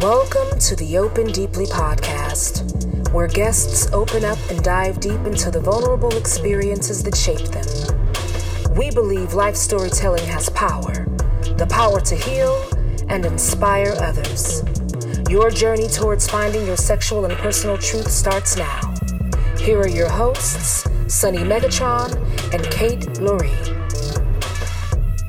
Welcome to the Open Deeply podcast, where guests open up and dive deep into the vulnerable experiences that shape them. We believe life storytelling has power the power to heal and inspire others. Your journey towards finding your sexual and personal truth starts now. Here are your hosts, Sunny Megatron and Kate Loree.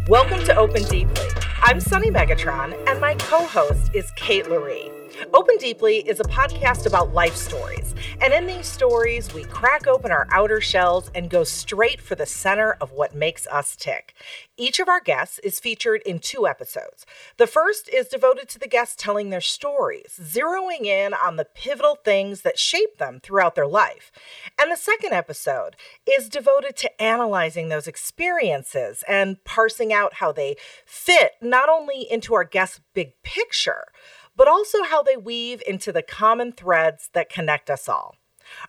Welcome to Open Deeply. I'm Sunny Megatron, and my co host is Kate Loree. Open Deeply is a podcast about life stories. And in these stories, we crack open our outer shells and go straight for the center of what makes us tick. Each of our guests is featured in two episodes. The first is devoted to the guests telling their stories, zeroing in on the pivotal things that shape them throughout their life. And the second episode is devoted to analyzing those experiences and parsing out how they fit not only into our guest's big picture, but also how they weave into the common threads that connect us all.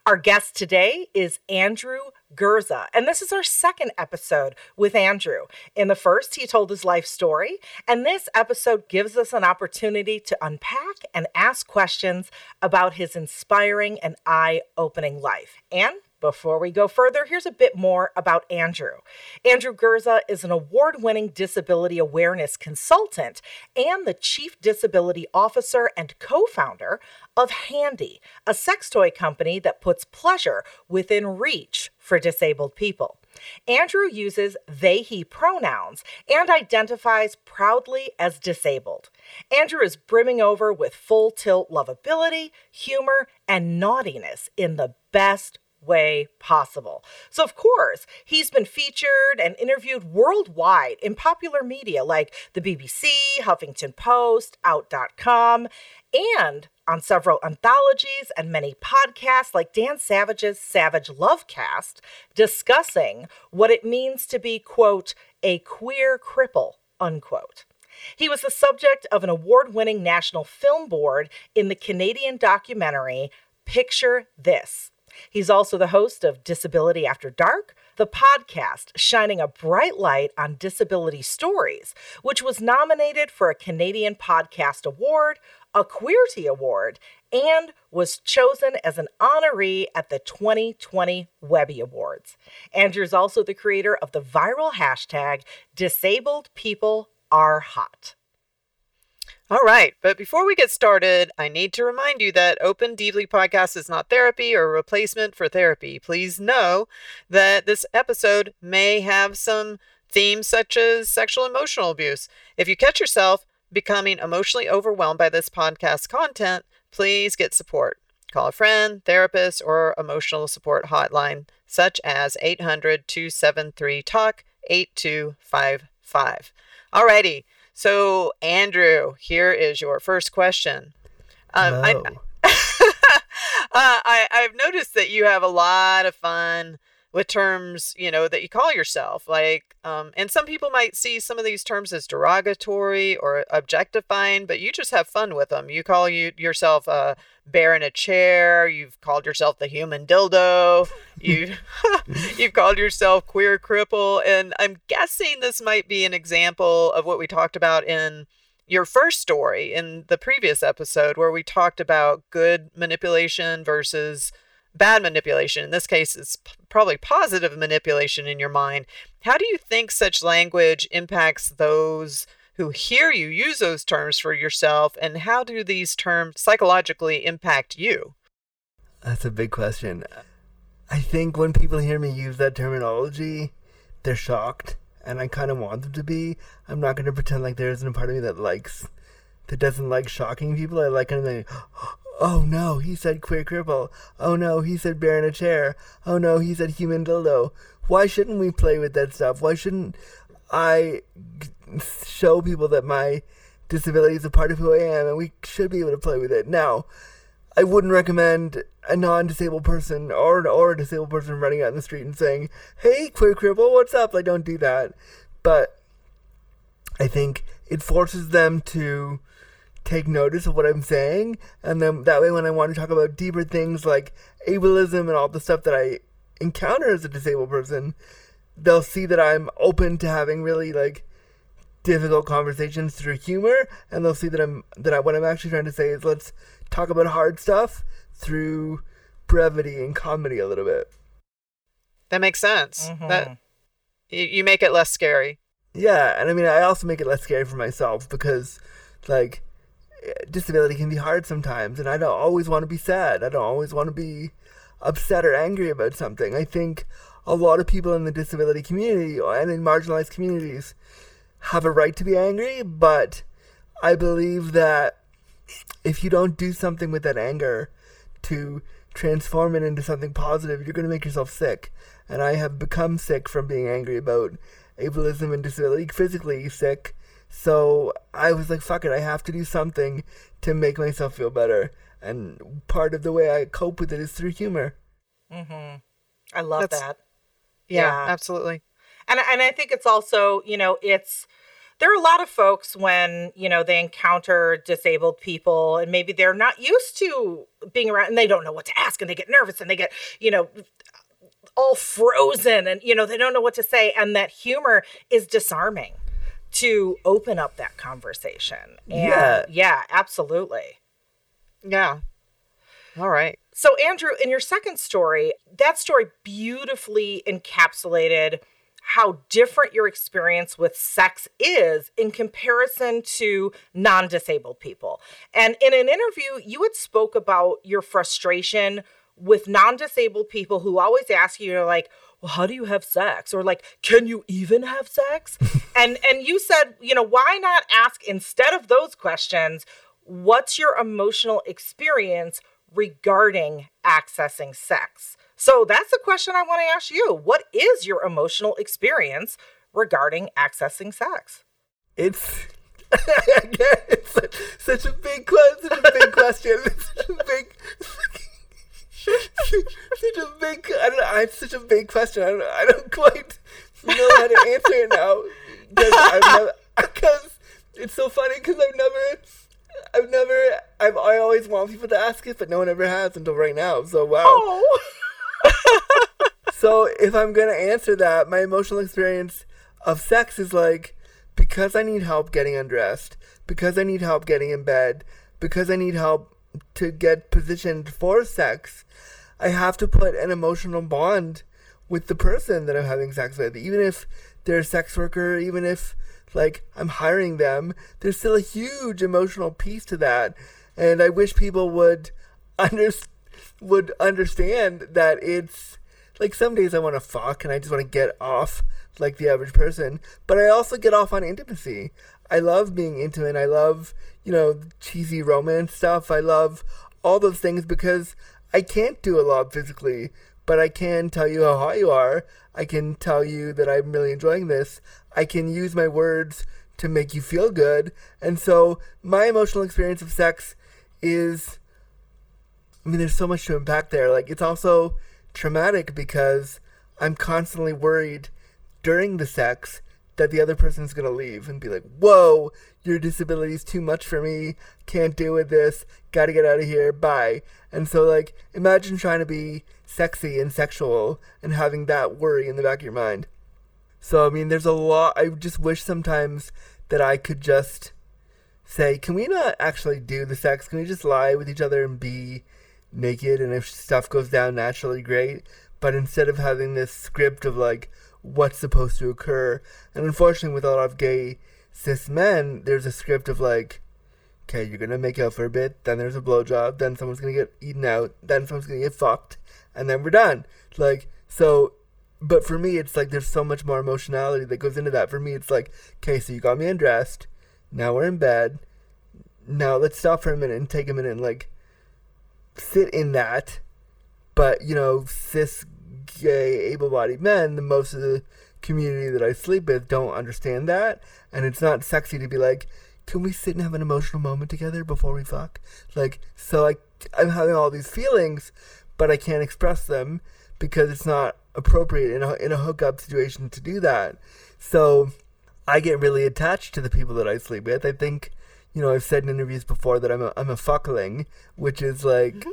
Our guest today is Andrew Gurza, and this is our second episode with Andrew. In the first, he told his life story, and this episode gives us an opportunity to unpack and ask questions about his inspiring and eye opening life. And before we go further, here's a bit more about Andrew. Andrew Gurza is an award winning disability awareness consultant and the chief disability officer and co founder of Handi, a sex toy company that puts pleasure within reach for disabled people. Andrew uses they, he pronouns and identifies proudly as disabled. Andrew is brimming over with full tilt lovability, humor, and naughtiness in the best way possible. So, of course, he's been featured and interviewed worldwide in popular media like the BBC, Huffington Post, Out.com, and on several anthologies and many podcasts like Dan Savage's Savage Lovecast, discussing what it means to be, quote, a queer cripple, unquote. He was the subject of an award winning National Film Board in the Canadian documentary Picture This He's also the host of Disability After Dark, the podcast shining a bright light on disability stories, which was nominated for a Canadian Podcast Award, a Queerty Award, and was chosen as an honoree at the 2020 Webby Awards. Andrew's also the creator of the viral hashtag Disabled People Are Hot. All right, but before we get started, I need to remind you that Open Deeply Podcast is not therapy or a replacement for therapy. Please know that this episode may have some themes such as sexual emotional abuse. If you catch yourself becoming emotionally overwhelmed by this podcast content, please get support. Call a friend, therapist, or emotional support hotline such as 800 273 TALK 8255. Alrighty. So, Andrew, here is your first question. Um, I, uh, I, I've noticed that you have a lot of fun with terms, you know, that you call yourself. Like, um, and some people might see some of these terms as derogatory or objectifying, but you just have fun with them. You call you yourself a bear in a chair. You've called yourself the human dildo. You you've called yourself queer cripple, and I'm guessing this might be an example of what we talked about in your first story in the previous episode, where we talked about good manipulation versus bad manipulation. In this case, it's p- probably positive manipulation in your mind. How do you think such language impacts those who hear you use those terms for yourself? And how do these terms psychologically impact you? That's a big question. I think when people hear me use that terminology, they're shocked. And I kind of want them to be. I'm not going to pretend like there isn't a part of me that likes, that doesn't like shocking people. I like kind of like, Oh no, he said queer cripple. Oh no, he said bear in a chair. Oh no, he said human dildo. Why shouldn't we play with that stuff? Why shouldn't I show people that my disability is a part of who I am and we should be able to play with it? Now, I wouldn't recommend a non-disabled person or or a disabled person running out in the street and saying, "Hey, queer cripple, what's up?" Like, don't do that. But I think it forces them to take notice of what I'm saying, and then that way, when I want to talk about deeper things like ableism and all the stuff that I encounter as a disabled person, they'll see that I'm open to having really like difficult conversations through humor, and they'll see that I'm that I, what I'm actually trying to say is let's talk about hard stuff through brevity and comedy a little bit. That makes sense. Mm-hmm. That you, you make it less scary. Yeah, and I mean, I also make it less scary for myself because, like, disability can be hard sometimes, and I don't always want to be sad. I don't always want to be upset or angry about something. I think a lot of people in the disability community and in marginalized communities have a right to be angry, but I believe that if you don't do something with that anger to transform it into something positive, you're going to make yourself sick. And I have become sick from being angry about ableism and disability, physically sick. So I was like, fuck it, I have to do something to make myself feel better. And part of the way I cope with it is through humor. Mm-hmm. I love That's, that. Yeah, yeah, absolutely. And and I think it's also, you know, it's there are a lot of folks when, you know, they encounter disabled people and maybe they're not used to being around and they don't know what to ask and they get nervous and they get, you know, all frozen and you know, they don't know what to say and that humor is disarming to open up that conversation. And yeah, yeah absolutely. Yeah. All right. So, Andrew, in your second story, that story beautifully encapsulated how different your experience with sex is in comparison to non-disabled people. And in an interview, you had spoke about your frustration with non-disabled people who always ask you, you're like, well, how do you have sex? Or like, can you even have sex? and and you said, you know, why not ask instead of those questions, what's your emotional experience regarding accessing sex? So that's the question I want to ask you. What is your emotional experience regarding accessing sex? It's it's such a big question. Such a big question. such a big, such a big. I don't know. It's such a big question. I don't. I don't quite know how to answer it now because. Because it's so funny because I've never. I've never. I've. I always want people to ask it, but no one ever has until right now. So wow. Oh. so if I'm gonna answer that, my emotional experience of sex is like because I need help getting undressed, because I need help getting in bed, because I need help to get positioned for sex, I have to put an emotional bond with the person that I'm having sex with. Even if they're a sex worker, even if like I'm hiring them, there's still a huge emotional piece to that. And I wish people would understand would understand that it's like some days I want to fuck and I just want to get off like the average person, but I also get off on intimacy. I love being intimate. I love, you know, cheesy romance stuff. I love all those things because I can't do a lot physically, but I can tell you how hot you are. I can tell you that I'm really enjoying this. I can use my words to make you feel good. And so my emotional experience of sex is I mean, there's so much to unpack there. Like, it's also traumatic because I'm constantly worried during the sex that the other person's gonna leave and be like, "Whoa, your disability is too much for me. Can't deal with this. Got to get out of here. Bye." And so, like, imagine trying to be sexy and sexual and having that worry in the back of your mind. So, I mean, there's a lot. I just wish sometimes that I could just say, "Can we not actually do the sex? Can we just lie with each other and be?" naked and if stuff goes down naturally great but instead of having this script of like what's supposed to occur and unfortunately with a lot of gay cis men there's a script of like okay you're gonna make out for a bit then there's a blowjob then someone's gonna get eaten out then someone's gonna get fucked and then we're done like so but for me it's like there's so much more emotionality that goes into that. For me it's like okay so you got me undressed. Now we're in bed. Now let's stop for a minute and take a minute and like sit in that, but you know, cis, gay, able-bodied men, the most of the community that I sleep with don't understand that, and it's not sexy to be like, can we sit and have an emotional moment together before we fuck? Like, so I, I'm having all these feelings, but I can't express them because it's not appropriate in a, in a hookup situation to do that. So I get really attached to the people that I sleep with. I think you know, I've said in interviews before that I'm a I'm a fuckling, which is like,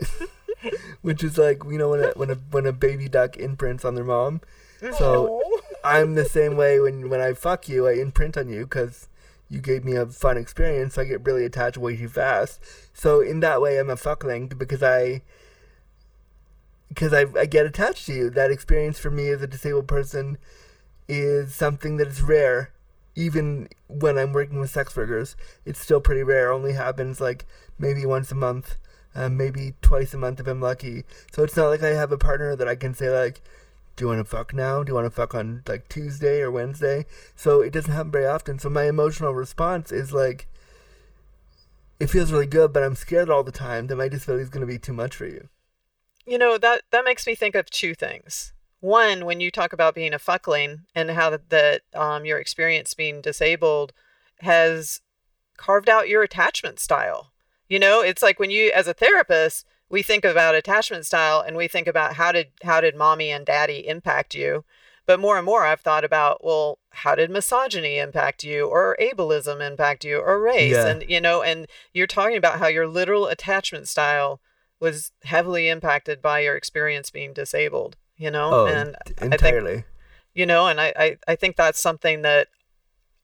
which is like you know when a when a when a baby duck imprints on their mom. So I'm the same way when when I fuck you, I imprint on you because you gave me a fun experience. So I get really attached way too fast. So in that way, I'm a fuckling because I because I, I get attached to you. That experience for me as a disabled person is something that is rare. Even when I'm working with sex workers, it's still pretty rare. Only happens like maybe once a month, um, maybe twice a month if I'm lucky. So it's not like I have a partner that I can say like, "Do you want to fuck now? Do you want to fuck on like Tuesday or Wednesday?" So it doesn't happen very often. So my emotional response is like, it feels really good, but I'm scared all the time that my disability is going to be too much for you. You know that that makes me think of two things. One, when you talk about being a fuckling and how that, that um, your experience being disabled has carved out your attachment style. You know, it's like when you, as a therapist, we think about attachment style and we think about how did how did mommy and daddy impact you. But more and more, I've thought about, well, how did misogyny impact you, or ableism impact you, or race, Yeah. and you know, and you're talking about how your literal attachment style was heavily impacted by your experience being disabled. You know, Oh, and d- I think you know and I, I i think that's something that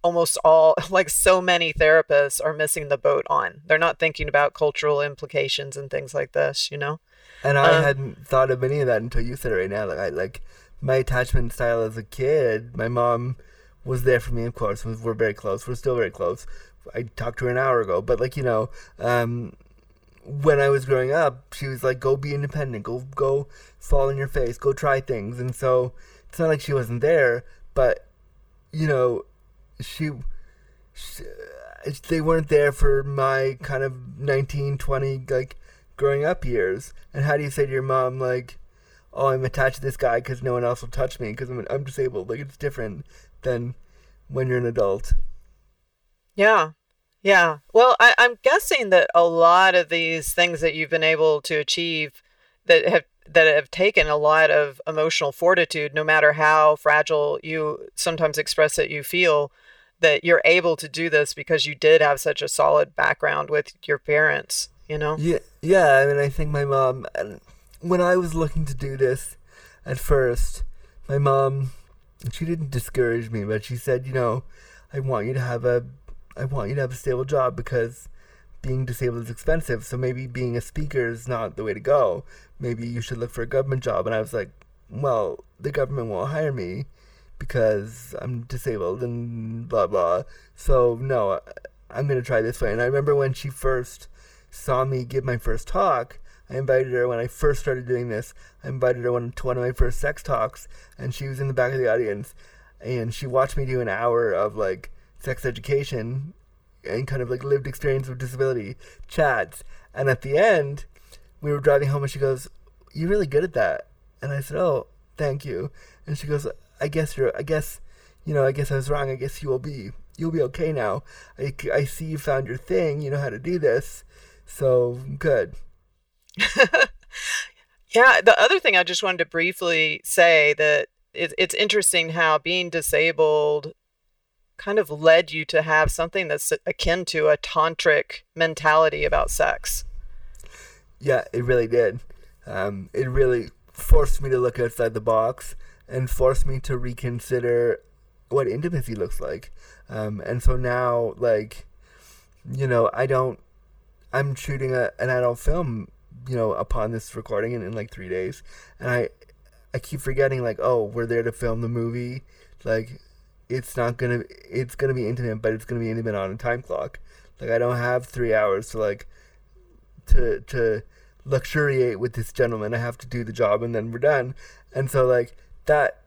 almost all like so many therapists are missing the boat on they're not thinking about cultural implications and things like this you know And I Um, hadn't thought of any of that until you said it right now. Like I like my attachment style as a kid. My mom was there for me, of course. we- We're very close. We're still very close. I talked to her an hour ago, but like you know, um, when I was growing up, she was like, "Go be independent. Go go fall on your face. Go try things." And so it's not like she wasn't there, but you know, she, she uh, they weren't there for my kind of 19, 20, like growing up years. And how do you say to your mom, like, oh, I'm attached to this guy because no one else will touch me because I'm, I'm disabled? Like, it's different than when you're an adult. yeah yeah well I, i'm guessing that a lot of these things that you've been able to achieve that have that have taken a lot of emotional fortitude no matter how fragile you sometimes express that you feel that you're able to do this because you did have such a solid background with your parents you know Yeah, yeah. I mean, I think my mom, when I was looking to do this at first, my mom, she didn't discourage me, but she said, you know, I want you to have a, I want you to have a stable job because being disabled is expensive. So maybe being a speaker is not the way to go. Maybe you should look for a government job. And I was like, well, the government won't hire me because I'm disabled and blah blah. So no, I'm gonna try this way. And I remember when she first saw me give my first talk, I invited her when I first started doing this. I invited her to one of my first sex talks, and she was in the back of the audience, and she watched me do an hour of like sex education and kind of like lived experience with disability chats. And at the end, we were driving home, and she goes, "You're really good at that." And I said, "Oh, thank you." And she goes, "I guess you're. I guess, you know, I guess I was wrong. I guess you will be. You'll be okay now. I see you found your thing. You know how to do this. So good." Yeah, the other thing I just wanted to briefly say that it, it's interesting how being disabled kind of led you to have something that's akin to a tantric mentality about sex. Yeah, it really did. Um, it really forced me to look outside the box and forced me to reconsider what intimacy looks like. Um, and so now, like, you know, I don't. I'm shooting a, an adult film, you know, upon this recording in, in like three days, and I, I keep forgetting, like, oh, we're there to film the movie. Like, it's not gonna. It's gonna be intimate, but it's gonna be intimate on a time clock. Like, I don't have three hours to like to to luxuriate with this gentleman. I have to do the job and then we're done. And so like that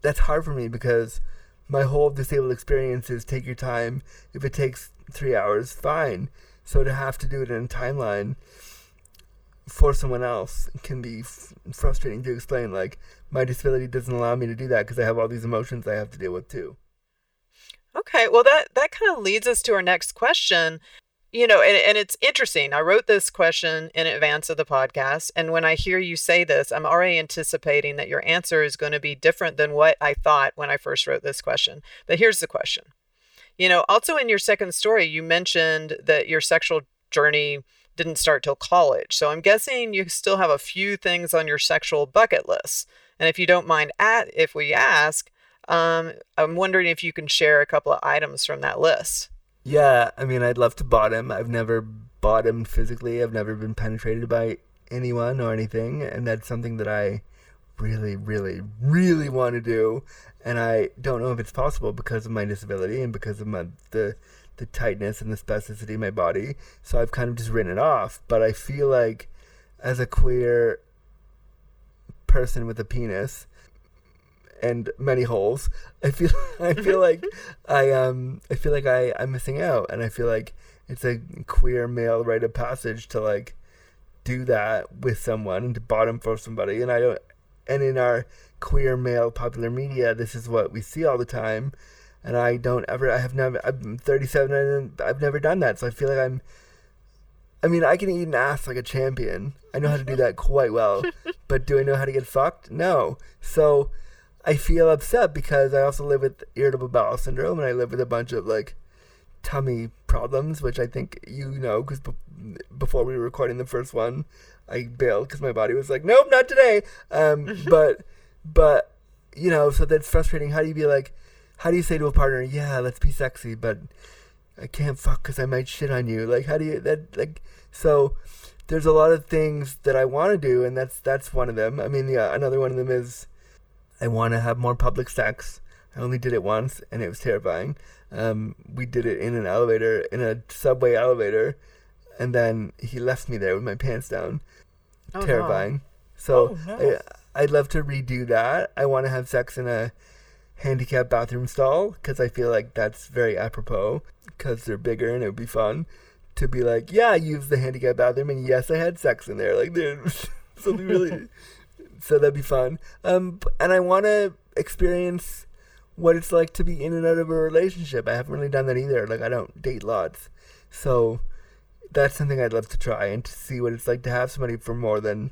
that's hard for me because my whole disabled experience is take your time. If it takes three hours, fine. So to have to do it in a timeline for someone else can be f- frustrating to explain. Like my disability doesn't allow me to do that because I have all these emotions I have to deal with too. Okay, well that that kind of leads us to our next question. You know, and, and it's interesting. I wrote this question in advance of the podcast, and when I hear you say this, I'm already anticipating that your answer is going to be different than what I thought when I first wrote this question. But here's the question. You know, also in your second story, you mentioned that your sexual journey didn't start till college. So I'm guessing you still have a few things on your sexual bucket list. And if you don't mind at if we ask, um, I'm wondering if you can share a couple of items from that list. Yeah, I mean, I'd love to bottom. I've never bottomed physically. I've never been penetrated by anyone or anything, and that's something that I really, really, really want to do. And I don't know if it's possible because of my disability and because of my the the tightness and the spasticity of my body. So I've kind of just written it off. But I feel like as a queer person with a penis and many holes, I feel I feel like I um I feel like I I'm missing out, and I feel like it's a queer male rite of passage to like do that with someone and to bottom for somebody, and I don't. And in our queer male popular media, this is what we see all the time, and I don't ever. I have never. I'm 37 and I've never done that, so I feel like I'm. I mean, I can eat an ass like a champion. I know how to do that quite well, but do I know how to get fucked? No. So I feel upset because I also live with irritable bowel syndrome and I live with a bunch of like tummy problems, which I think you know because b- before we were recording the first one, I bailed because my body was like, nope, not today. Um, but but you know, so that's frustrating. How do you be like? How do you say to a partner, yeah, let's be sexy, but I can't fuck because I might shit on you? Like, how do you that like? So there's a lot of things that I want to do, and that's that's one of them. I mean, yeah, another one of them is I want to have more public sex. I only did it once, and it was terrifying. Um, we did it in an elevator, in a subway elevator, and then he left me there with my pants down. Oh, terrifying. no. So Oh, no. I, I'd love to redo that. I want to have sex in a handicapped bathroom stall because I feel like that's very apropos because they're bigger and it would be fun to be like, yeah, I used the handicap bathroom and yes, I had sex in there. Like, there's something really. so that'd be fun. Um, and I want to experience what it's like to be in and out of a relationship. I haven't really done that either. Like, I don't date lots. So that's something I'd love to try and to see what it's like to have somebody for more than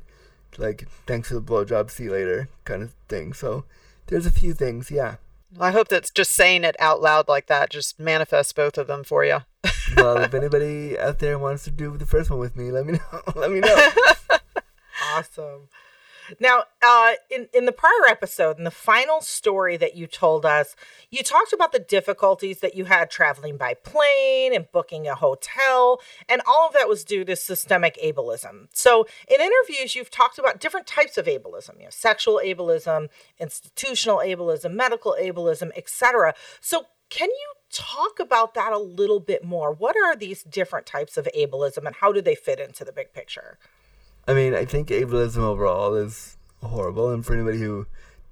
like thanks for the blowjob, see you later kind of thing. So there's a few things, yeah. I hope that's just saying it out loud like that just manifests both of them for you. Well, if anybody out there wants to do the first one with me, let me know. let me know. Awesome. Now, uh, in in the prior episode, in the final story that you told us, you talked about the difficulties that you had traveling by plane and booking a hotel, and all of that was due to systemic ableism. So, in interviews, you've talked about different types of ableism, you know, sexual ableism, institutional ableism, medical ableism, etc. So, can you talk about that a little bit more? What are these different types of ableism, and how do they fit into the big picture? I mean, I think ableism overall is horrible, and for anybody who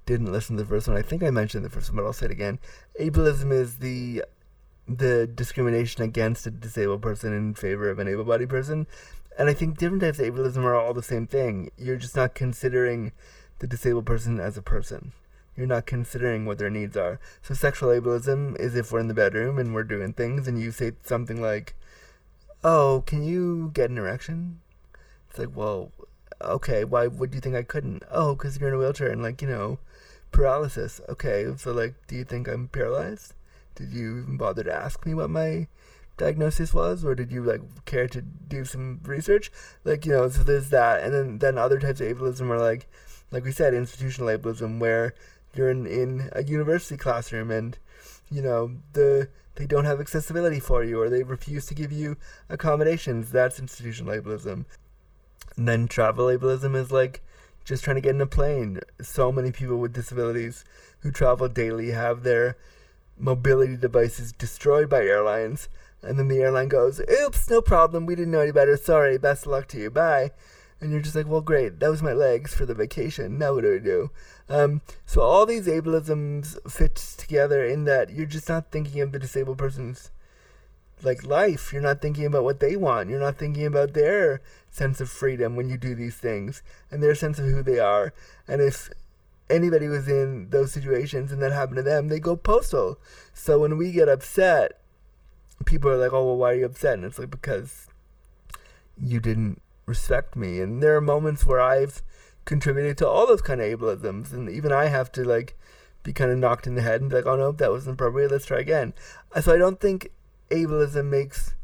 didn't listen to the first one, I think I mentioned the first one, but I'll say it again. Ableism is the the discrimination against a disabled person in favor of an able-bodied person, and I think different types of ableism are all the same thing. You're just not considering the disabled person as a person. You're not considering what their needs are. So sexual ableism is if we're in the bedroom and we're doing things, and you say something like, "Oh, can you get an erection?" It's like, well, okay, why would you think I couldn't? Oh, because you're in a wheelchair and, like, you know, paralysis. Okay, so, like, do you think I'm paralyzed? Did you even bother to ask me what my diagnosis was? Or did you, like, care to do some research? Like, you know, so there's that. And then, then other types of ableism are, like, like we said, institutional ableism, where you're in, in a university classroom and, you know, the they don't have accessibility for you or they refuse to give you accommodations. That's institutional ableism. And then travel ableism is like just trying to get in a plane. So many people with disabilities who travel daily have their mobility devices destroyed by airlines. And then the airline goes, oops, no problem. We didn't know any better. Sorry. Best of luck to you. Bye. And you're just like, well, great. That was my legs for the vacation. Now what do I do? Um, so all these ableisms fit together in that you're just not thinking of the disabled person's like life. You're not thinking about what they want. You're not thinking about their sense of freedom when you do these things and their sense of who they are. And if anybody was in those situations and that happened to them, they go postal. So when we get upset, people are like, "Oh, well, why are you upset?" And it's like because you didn't respect me. And there are moments where I've contributed to all those kind of ableisms, and even I have to like be kind of knocked in the head and be like, "Oh no, that wasn't appropriate. Let's try again." So I don't think ableism makes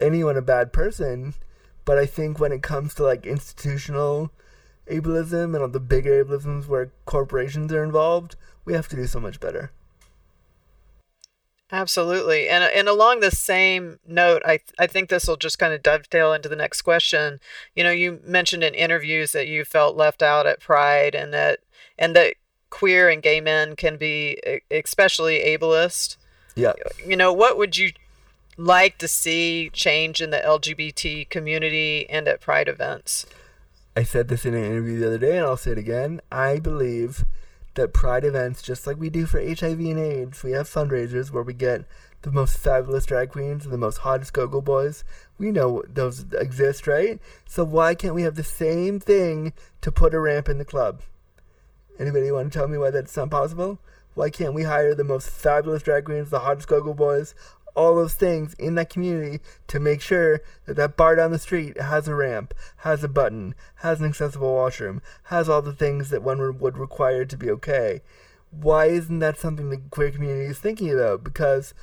anyone a bad person, but I think when it comes to like institutional ableism and all the bigger ableisms where corporations are involved, we have to do so much better. Absolutely. And and along the same note, I I think this will just kind of dovetail into the next question. You know, you mentioned in interviews that you felt left out at Pride and that and that queer and gay men can be especially ableist. Yeah. You know, what would you like to see change in the LGBT community and at Pride events? I said this in an interview the other day and I'll say it again. I believe that Pride events, just like we do for HIV and AIDS, we have fundraisers where we get the most fabulous drag queens and the most hottest go-go boys. We know those exist, right? So why can't we have the same thing to put a ramp in the club? Anybody want to tell me why that's not possible? Why can't we hire the most fabulous drag queens, the hottest go-go boys, all those things in that community to make sure that that bar down the street has a ramp, has a button, has an accessible washroom, has all the things that one would require to be okay. Why isn't that something the queer community is thinking about? Because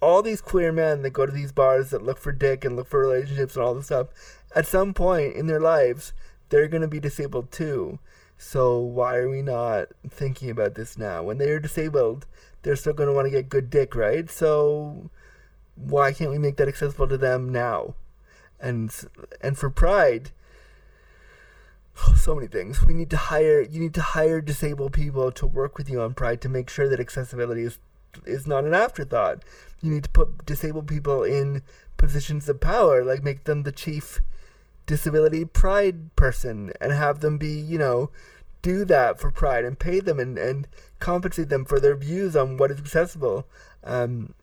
all these queer men that go to these bars that look for dick and look for relationships and all this stuff, at some point in their lives, they're going to be disabled too. So why are we not thinking about this now? When they're disabled, they're still going to want to get good dick, right? So why can't we make that accessible to them now? And and for Pride, so many things. We need to hire. You need to hire disabled people to work with you on Pride to make sure that accessibility is is not an afterthought. You need to put disabled people in positions of power, like make them the chief disability pride person and have them be, you know, do that for pride and pay them and, and compensate them for their views on what is accessible. Um,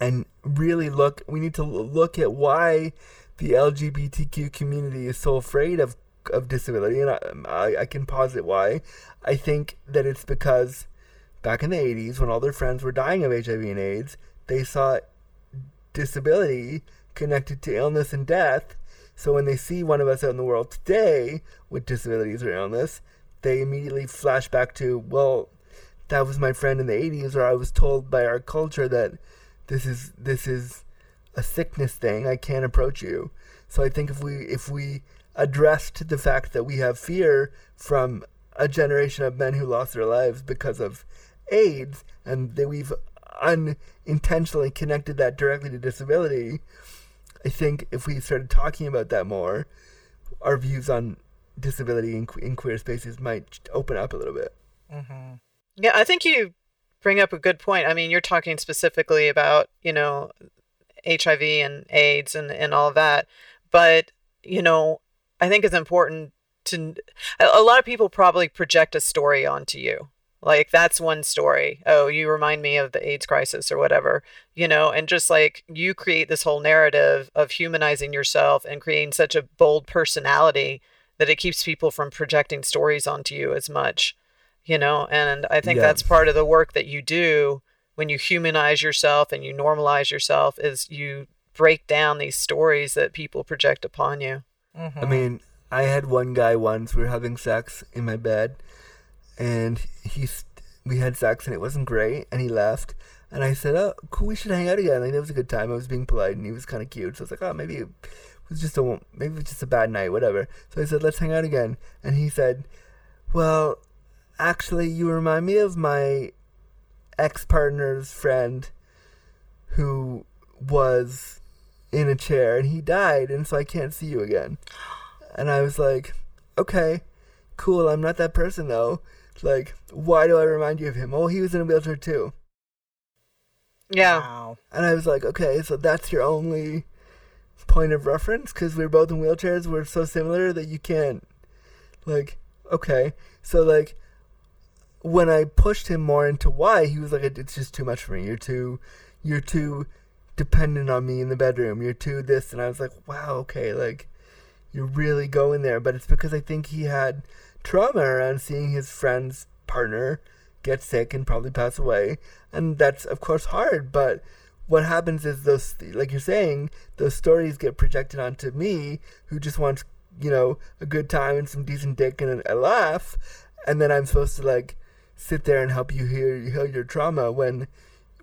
and really look we need to look at why the LGBTQ community is so afraid of of disability and I, I can posit why I think that it's because back in the 80s when all their friends were dying of HIV and AIDS they saw disability connected to illness and death so when they see one of us out in the world today with disabilities or illness they immediately flash back to well that was my friend in the 80s or I was told by our culture that this is this is a sickness thing. I can't approach you. So I think if we if we addressed the fact that we have fear from a generation of men who lost their lives because of AIDS, and that we've unintentionally connected that directly to disability, I think if we started talking about that more, our views on disability in, in queer spaces might open up a little bit. Mm-hmm. Yeah, I think you bring up a good point. I mean, you're talking specifically about, you know, HIV and AIDS and, and all that. But, you know, I think it's important to, a lot of people probably project a story onto you. Like, that's one story. Oh, you remind me of the AIDS crisis or whatever, you know, and just like you create this whole narrative of humanizing yourself and creating such a bold personality that it keeps people from projecting stories onto you as much you know and i think yeah. that's part of the work that you do when you humanize yourself and you normalize yourself is you break down these stories that people project upon you mm-hmm. i mean i had one guy once we were having sex in my bed and he's we had sex and it wasn't great and he left. And i said oh cool we should hang out again. Like it was a good time. I was being polite and he was kind of cute. So i was like oh maybe it was just a maybe it was just a bad night whatever. So i said let's hang out again. And he said well Actually, you remind me of my ex partner's friend who was in a chair and he died, and so I can't see you again. And I was like, okay, cool, I'm not that person though. Like, why do I remind you of him? Oh, he was in a wheelchair too. Yeah. Wow. And I was like, okay, so that's your only point of reference because we're both in wheelchairs. We're so similar that you can't, like, okay. So, like, when I pushed him more into why, he was like, "It's just too much for me. You're too, you're too dependent on me in the bedroom. You're too this." And I was like, "Wow, okay, like you're really going there." But it's because I think he had trauma around seeing his friend's partner get sick and probably pass away, and that's of course hard. But what happens is those, like you're saying, those stories get projected onto me, who just wants, you know, a good time and some decent dick and a, laugh, and then I'm supposed to like sit there and help you heal, heal your trauma when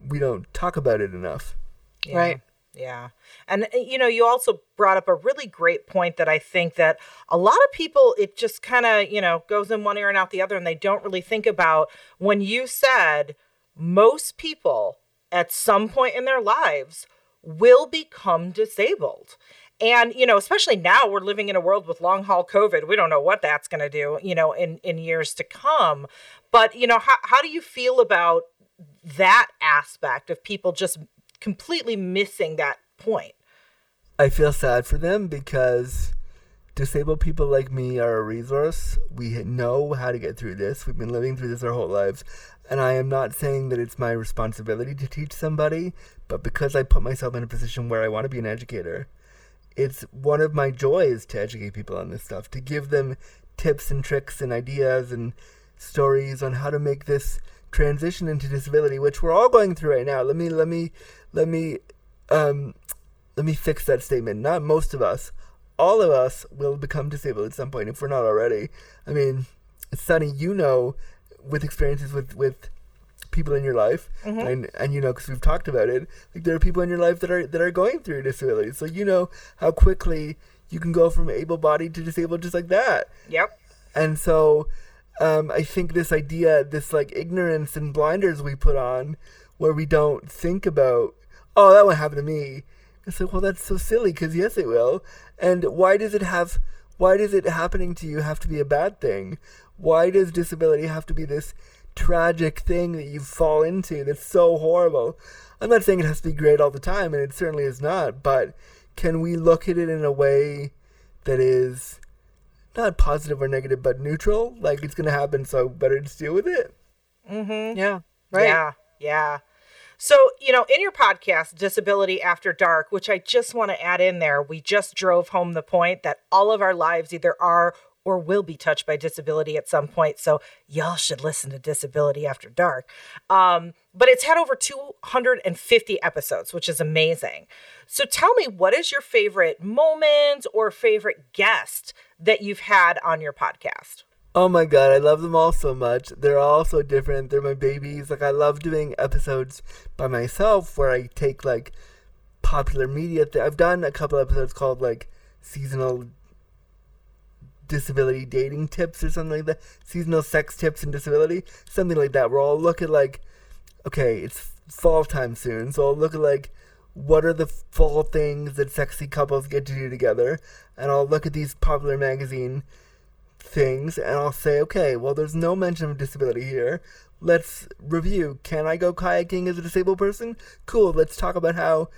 we don't talk about it enough. Yeah. Right. Yeah. And uh, you know, you also brought up a really great point that I think that a lot of people it just kind of, you know, goes in one ear and out the other and they don't really think about when you said most people at some point in their lives will become disabled. And, you know, especially now we're living in a world with long haul COVID. We don't know what that's going to do, you know, in, in years to come. But, you know, how, how do you feel about that aspect of people just completely missing that point? I feel sad for them because disabled people like me are a resource. We know how to get through this. We've been living through this our whole lives. And I am not saying that it's my responsibility to teach somebody, but because I put myself in a position where I want to be an educator, it's one of my joys to educate people on this stuff, to give them tips and tricks and ideas and stories on how to make this transition into disability, which we're all going through right now. Let me let me let me um let me fix that statement. Not most of us, all of us will become disabled at some point if we're not already. I mean, Sunny, you know, with experiences with with people in your life, mm-hmm. and and you know, because we've talked about it, like there are people in your life that are that are going through disability. So you know how quickly you can go from able-bodied to disabled just like that. Yep. And so, um, I think this idea, this like ignorance and blinders we put on, where we don't think about, oh, that won't happen to me it's like, well, that's so silly because yes, it will. And why does it have? Why does it happening to you have to be a bad thing? Why does disability have to be this tragic thing that you fall into that's so horrible? I'm not saying it has to be great all the time, and it certainly is not. But can we look at it in a way that is not positive or negative, but neutral? Like it's going to happen, so better just deal with it. Mm-hmm. Yeah. Right. Yeah. Yeah. So, you know, in your podcast, Disability After Dark, which I just want to add in there, we just drove home the point that all of our lives either are or will be touched by disability at some point. So, y'all should listen to Disability After Dark. Um, but it's had over 250 episodes, which is amazing. So, tell me, what is your favorite moment or favorite guest that you've had on your podcast? Oh my god, I love them all so much. They're all so different. They're my babies. Like I love doing episodes by myself where I take like popular media. Th- I've done a couple episodes called like seasonal disability dating tips or something like that. Seasonal sex tips and disability, something like that. Where I'll look at like, okay, it's fall time soon, so I'll look at like what are the fall things that sexy couples get to do together, and I'll look at these popular magazine things and I'll say, okay, well, there's no mention of disability here. Let's review. Can I go kayaking as a disabled person? Cool. Let's talk about how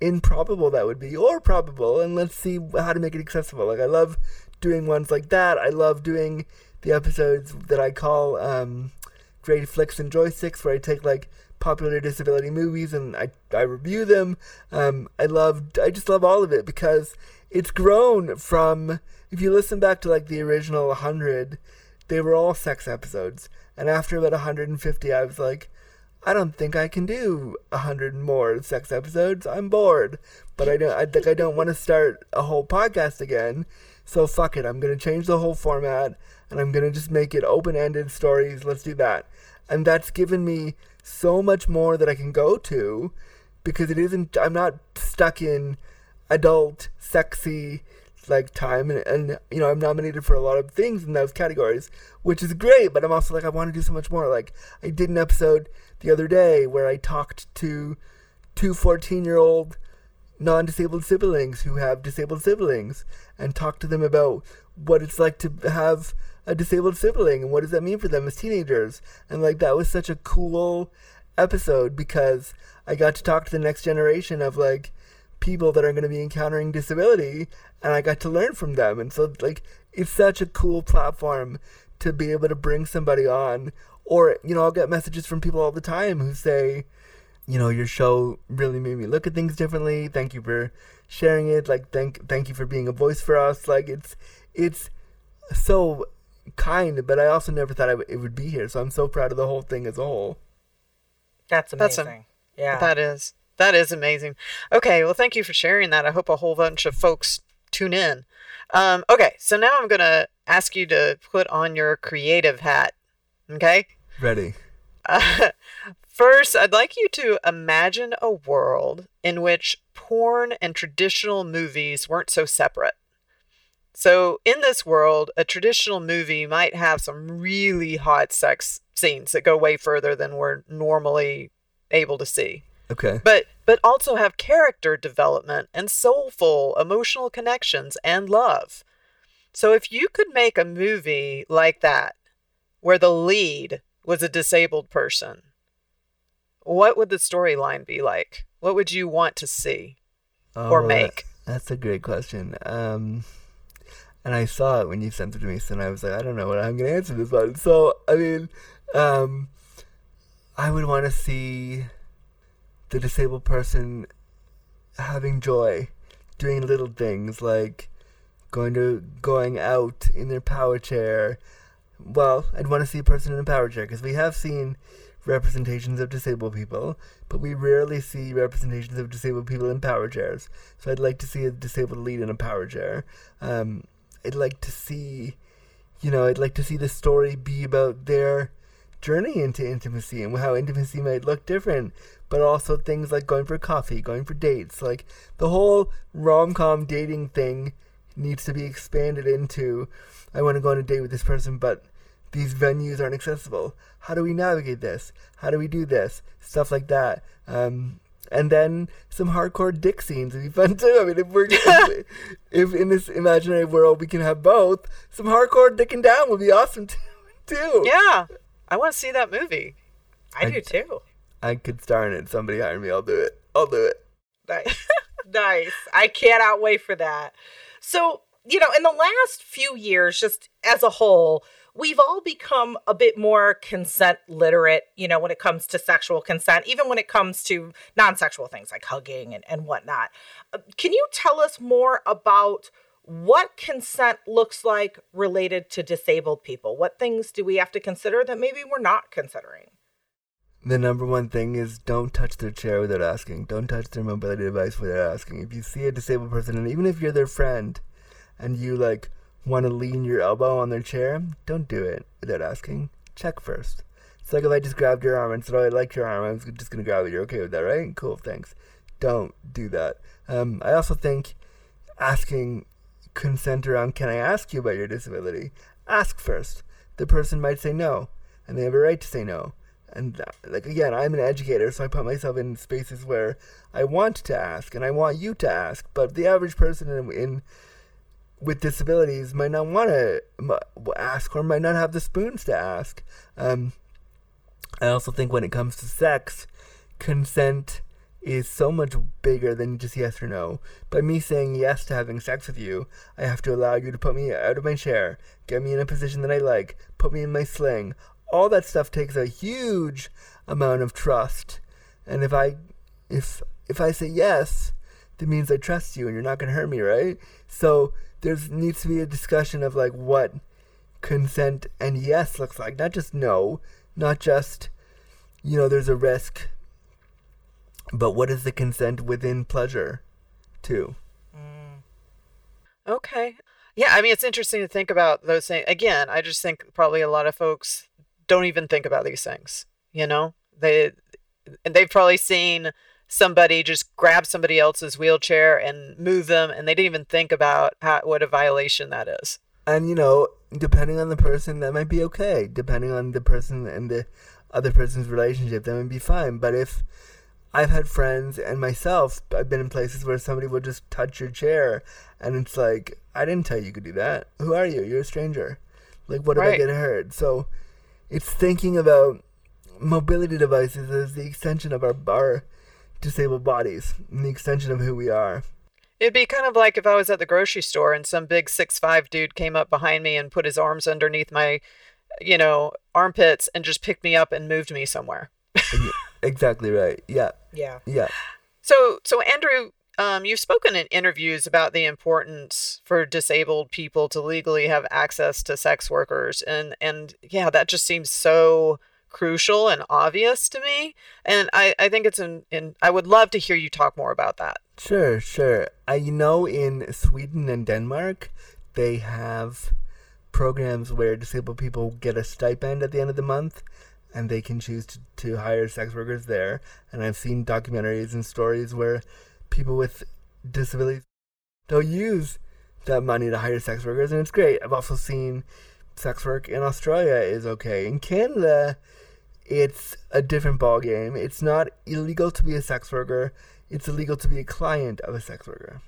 improbable that would be or probable and let's see how to make it accessible. Like, I love doing ones like that. I love doing the episodes that I call um, Great Flicks and Joysticks, where I take like popular disability movies and I, I review them. Um, I love, I just love all of it because it's grown from if you listen back to like the original 100 they were all sex episodes. And after about 150 i was like i don't think i can do 100 more sex episodes. I'm bored. But i don't i think i don't want to start a whole podcast again. So fuck it. I'm going to change the whole format and i'm going to just make it open-ended stories. Let's do that. And that's given me so much more that i can go to because it isn't i'm not stuck in adult, sexy, like time and, and you know i'm nominated for a lot of things in those categories which is great but i'm also like i want to do so much more. Like i did an episode the other day where i talked to two 14 year old non-disabled siblings who have disabled siblings and talked to them about what it's like to have a disabled sibling and what does that mean for them as teenagers. And like that was such a cool episode because i got to talk to the next generation of like people that are going to be encountering disability and I got to learn from them. And so like it's such a cool platform to be able to bring somebody on or you know I'll get messages from people all the time who say you know your show really made me look at things differently. Thank you for sharing it. Like thank thank you for being a voice for us. Like it's it's so kind, but I also never thought it would be here. So I'm so proud of the whole thing as a whole. That's amazing. That's a, yeah. That is. That is amazing. Okay, well, thank you for sharing that. I hope a whole bunch of folks tune in. Um, okay, so now I'm going to ask you to put on your creative hat. Okay? Ready. Uh, first, I'd like you to imagine a world in which porn and traditional movies weren't so separate. So, in this world, a traditional movie might have some really hot sex scenes that go way further than we're normally able to see. Okay. but but also have character development and soulful emotional connections and love. So if you could make a movie like that where the lead was a disabled person, what would the storyline be like? What would you want to see or Oh, that- make? That's a great question. Um, and I saw it when you sent it to me, so I was like, I don't know what I'm gonna answer this one. So I mean, um, I would want to see the disabled person having joy, doing little things like going to going out in their power chair. Well, I'd want to see a person in a power chair because we have seen representations of disabled people, but we rarely see representations of disabled people in power chairs. So I'd like to see a disabled lead in a power chair. Um, I'd like to see, you know, I'd like to see the story be about their journey into intimacy and how intimacy might look different, but also things like going for coffee, going for dates. Like the whole rom com dating thing needs to be expanded into I want to go on a date with this person, but these venues aren't accessible. How do we navigate this? How do we do this? Stuff like that. Um, and then some hardcore dick scenes would be fun too. I mean, if we're if, if in this imaginary world we can have both, some hardcore dicking down would be awesome too. too. Yeah, I want to see that movie. I, I- do too. I could star in it. Somebody hire me. I'll do it. I'll do it. Nice. nice. I cannot wait for that. So, you know, in the last few years, just as a whole, we've all become a bit more consent literate, you know, when it comes to sexual consent, even when it comes to non sexual things like hugging and, and whatnot. Uh, Can you tell us more about what consent looks like related to disabled people? What things do we have to consider that maybe we're not considering? The number one thing is don't touch their chair without asking. Don't touch their mobility device without asking. If you see a disabled person, and even if you're their friend, and you like want to lean your elbow on their chair, don't do it without asking. Check first. It's like if I just grabbed your arm and said, "Oh, I like your arm," I'm just gonna grab it. You're okay with that, right? Cool, thanks. Don't do that. Um, I also think asking consent around, "Can I ask you about your disability?" Ask first. The person might say no, and they have a right to say no and like again i'm an educator so i put myself in spaces where i want to ask and i want you to ask but the average person in, in with disabilities might not want to ask or might not have the spoons to ask um, i also think when it comes to sex consent is so much bigger than just yes or no. By me saying yes to having sex with you, I have to allow you to put me out of my chair, get me in a position that I like, put me in my sling, all that stuff takes a huge amount of trust. And if I if if I say yes, that means I trust you and you're not gonna hurt me, right? So there needs to be a discussion of like what consent and yes looks like. Not just no, not just you know, there's a risk. But what is the consent within pleasure too? Mm. Okay. Yeah, I mean, it's interesting to think about those things. Again, I just think probably a lot of folks don't even think about these things. You know, they and they've probably seen somebody just grab somebody else's wheelchair and move them, and they didn't even think about how, what a violation that is. And you know, depending on the person, that might be okay. Depending on the person and the other person's relationship, that might be fine. But if I've had friends and myself, I've been in places where somebody will just touch your chair, and it's like, I didn't tell you you could do that. Who are you? You're a stranger. Like, what if I get hurt? So, it's thinking about mobility devices as the extension of our our disabled bodies, and the extension of who we are. It'd be kind of like if I was at the grocery store and some big six five dude came up behind me and put his arms underneath my, you know, armpits and just picked me up and moved me somewhere. Exactly right. Yeah. Yeah. Yeah. So, so Andrew, um, you've spoken in interviews about the importance for disabled people to legally have access to sex workers, and and yeah, that just seems so crucial and obvious to me. And I, I think it's in, in I would love to hear you talk more about that. Sure, sure. I know in Sweden and Denmark, they have programs where disabled people get a stipend at the end of the month and they can choose to, to hire sex workers there. And I've seen documentaries and stories where people with disabilities they'll use that money to hire sex workers and it's great. I've also seen sex work in Australia is okay. In Canada, it's a different ball game. It's not illegal to be a sex worker. It's illegal to be a client of a sex worker.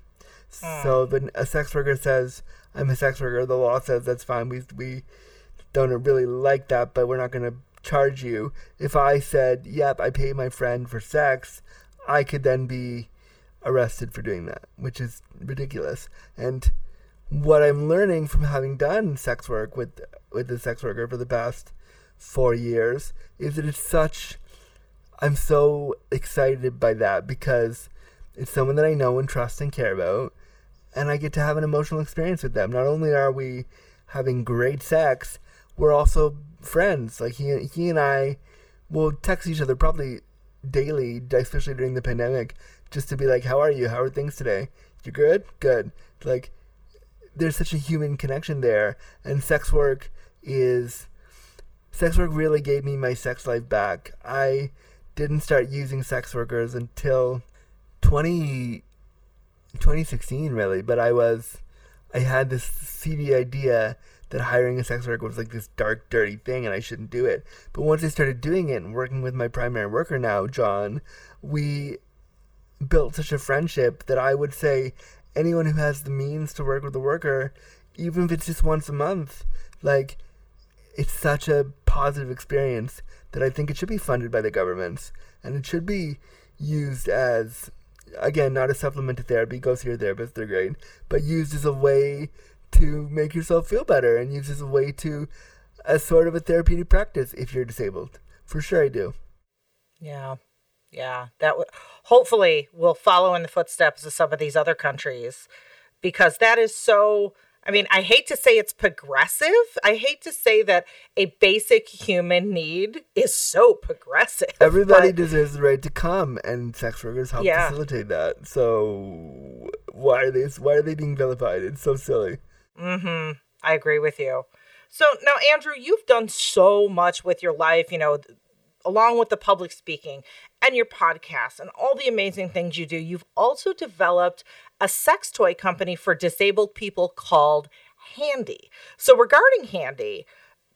So hmm. when a sex worker says, "I'm a sex worker," the law says that's fine. We we don't really like that, but we're not going to charge you. If I said, "Yep, I paid my friend for sex," I could then be arrested for doing that, which is ridiculous. And what I'm learning from having done sex work with with the sex worker for the past four years is that it's such. I'm so excited by that because it's someone that I know and trust and care about, and I get to have an emotional experience with them. Not only are we having great sex, we're also friends. Like he he and I will text each other probably daily, especially during the pandemic, just to be like, "How are you? How are things today? You good? Good." Like there's such a human connection there, and sex work is sex work really gave me my sex life back. I didn't start using sex workers until 20, 2016 really, but I was I had this seedy idea that hiring a sex worker was like this dark, dirty thing and I shouldn't do it. But once I started doing it and working with my primary worker now, John, we built such a friendship that I would say anyone who has the means to work with a worker, even if it's just once a month, like it's such a positive experience that I think it should be funded by the governments and it should be used as again not a supplement to therapy go see your therapist they're great but used as a way to make yourself feel better and used as a way to as sort of a therapeutic practice if you're disabled. For sure i do. Yeah. Yeah. That would hopefully will follow in the footsteps of some of these other countries because that is so I mean, I hate to say it's progressive. I hate to say that a basic human need is so progressive. everybody but- deserves the right to come and sex workers help Yeah. facilitate that so why are they why are they being vilified it's so silly Mm-hmm. I agree with you. So now, Andrew, you've done so much with your life, you know, along with the public speaking and your podcast and all the amazing things you do. You've also developed a sex toy company for disabled people called Handi. So, regarding Handi,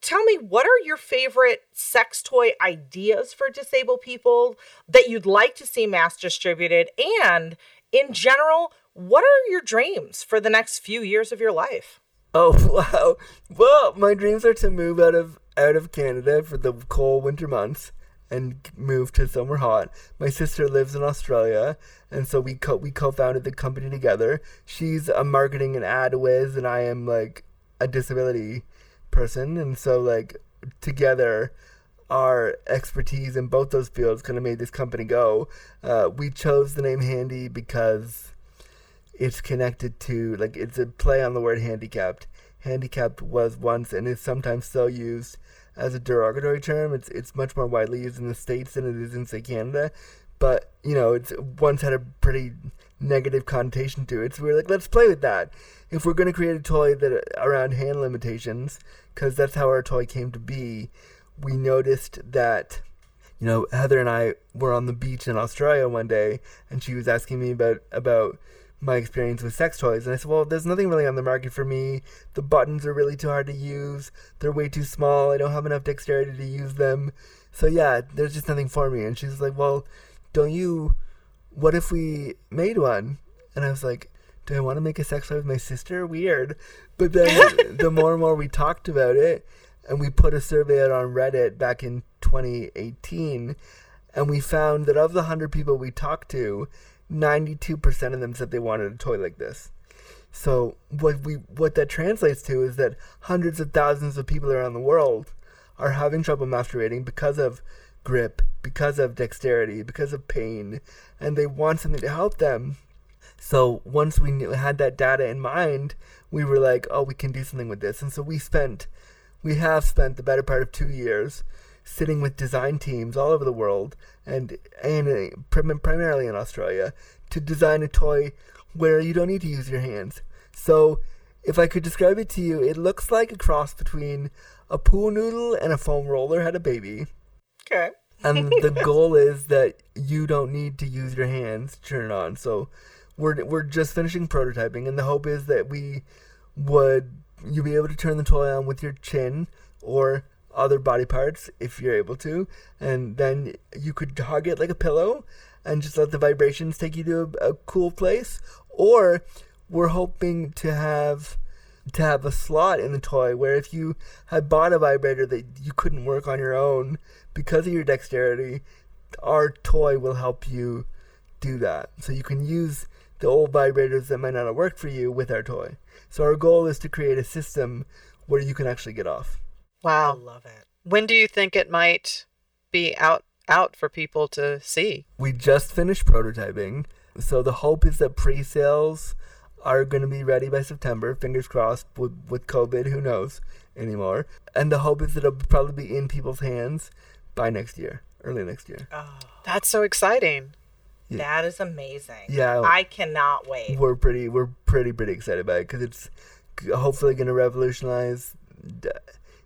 tell me what are your favorite sex toy ideas for disabled people that you'd like to see mass distributed? And in general, what are your dreams for the next few years of your life? Oh wow! Well, my dreams are to move out of out of Canada for the cold winter months and moved to somewhere hot. My sister lives in Australia, and so we co we co-founded the company together. She's a marketing and ad whiz, and I am like a disability person, and so like together. Our expertise in both those fields kind of made this company go. Uh, we chose the name Handi because it's connected to like it's a play on the word handicapped. Handicapped was once and is sometimes still used as a derogatory term. It's it's much more widely used in the states than it is in say Canada, but you know it's once had a pretty negative connotation to it. So we are like, let's play with that. If we're going to create a toy that around hand limitations, because that's how our toy came to be, we noticed that you know, Heather and I were on the beach in Australia one day, and she was asking me about about my experience with sex toys, and I said, "Well, there's nothing really on the market for me. The buttons are really too hard to use. They're way too small. I don't have enough dexterity to use them. So yeah, there's just nothing for me." And she's like, "Well, don't you? What if we made one?" And I was like, "Do I want to make a sex toy with my sister? Weird." But then the more and more we talked about it, and we put a survey out on Reddit back in 2018, and we found that of the 100 people we talked to, 92% of them said they wanted a toy like this. So what we what that translates to is that hundreds of thousands of people around the world are having trouble masturbating because of grip, because of dexterity, because of pain, and they want something to help them. So once we knew, had that data in mind, we were like, oh, we can do something with this. And so we spent, we have spent the better part of two years sitting with design teams all over the world and and uh, prim- primarily in Australia to design a toy where you don't need to use your hands. So if I could describe it to you, it looks like a cross between a pool noodle and a foam roller had a baby. Okay. And the goal is that you don't need to use your hands to turn it on. So we're we're just finishing prototyping, and the hope is that we would you be able to turn the toy on with your chin or other body parts if you're able to, and then you could hug it like a pillow and just let the vibrations take you to a, a cool place. Or we're hoping to have to have a slot in the toy where if you had bought a vibrator that you couldn't work on your own because of your dexterity, our toy will help you do that. So you can use the old vibrators that might not have worked for you with our toy. So our goal is to create a system where you can actually get off. Wow. I love it. When do you think it might be out out for people to see? We just finished prototyping. So the hope is that pre-sales are going to be ready by September. Fingers crossed. With, with COVID, who knows anymore? And the hope is that it'll probably be in people's hands by next year, early next year. Oh, That's so exciting. Yeah. that is amazing. Yeah. I cannot wait. We're pretty, we're pretty, pretty excited about it because it's hopefully going to revolutionize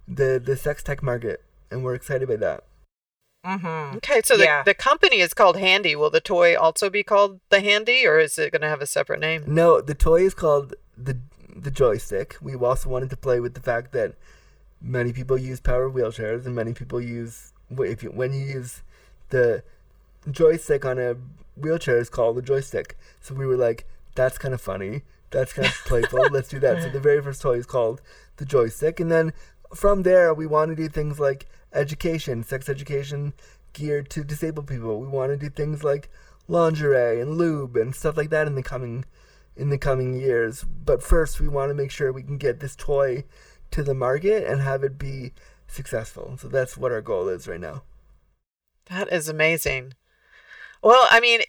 the, the the sex tech market, and we're excited by that. Mm-hmm. Okay, so the, Yeah. the company is called Handi. Will the toy also be called the Handi, or is it going to have a separate name? No, the toy is called the the joystick. We also wanted to play with the fact that many people use power wheelchairs, and many people use if you, when you use the joystick on a wheelchair is called the joystick. So we were like, that's kind of funny. That's kind of playful. Let's do that. So the very first toy is called the joystick, and then from there we want to do things like education, sex education geared to disabled people. We want to do things like lingerie and lube and stuff like that in the coming in the coming years. But first, we want to make sure we can get this toy to the market and have it be successful. So that's what our goal is right now. That is amazing. Well, I mean,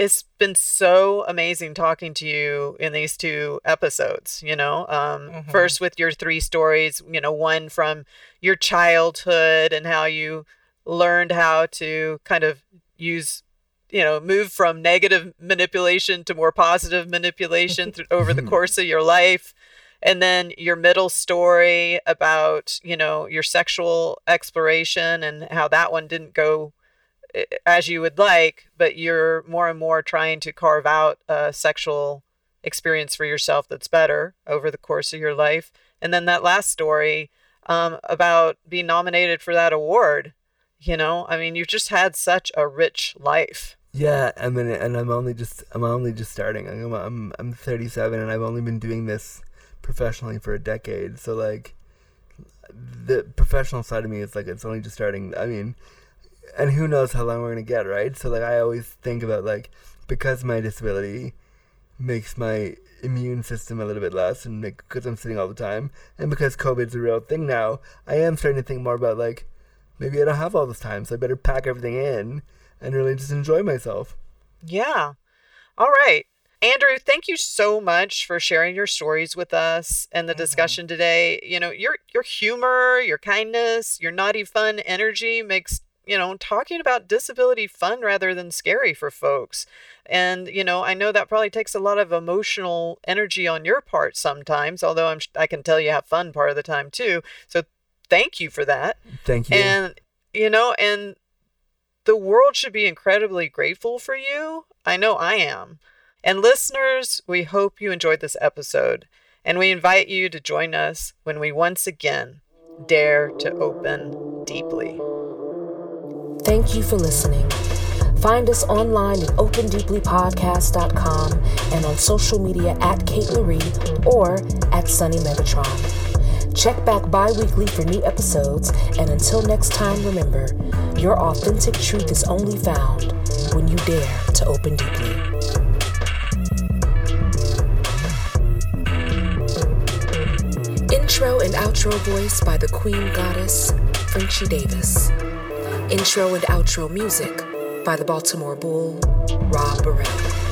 it's been so amazing talking to you in these two episodes, you know. Um, Mhm. First, with your three stories, you know, one from your childhood and how you learned how to kind of use, you know, move from negative manipulation to more positive manipulation through, over the course of your life. And then your middle story about, you know, your sexual exploration and how that one didn't go as you would like, but you're more and more trying to carve out a sexual experience for yourself that's better over the course of your life. And then that last story um, about being nominated for that award. You know, I mean, you've just had such a rich life. Yeah, I mean, and I'm only just I'm only just starting. I'm I'm I'm 37, and I've only been doing this professionally for a decade. So like, the professional side of me is like it's only just starting. I mean, and who knows how long we're gonna get, right? So like, I always think about like because my disability makes my immune system a little bit less, and like, because I'm sitting all the time, and because COVID's a real thing now, I am starting to think more about like maybe I don't have all this time, so I better pack everything in and really just enjoy myself. Yeah. All right. Andrew, thank you so much for sharing your stories with us and the mm-hmm. discussion today. You know, your your humor, your kindness, your naughty fun energy makes, you know, talking about disability fun rather than scary for folks. And, you know, I know that probably takes a lot of emotional energy on your part sometimes, although I'm I can tell you have fun part of the time too. So thank you for that. Thank you. And you know, and the world should be incredibly grateful for you. I know I am. And listeners, we hope you enjoyed this episode, and we invite you to join us when we once again dare to open deeply. Thank you for listening. Find us online at opendeeplypodcast.com and on social media at Kate Loree or at Sunny Megatron. Check back bi weekly for new episodes, and until next time, remember your authentic truth is only found when you dare to open deeply. Intro and outro voice by the Queen Goddess, Frenchie Davis. Intro and outro music by the Baltimore Bull, Rob Burrell.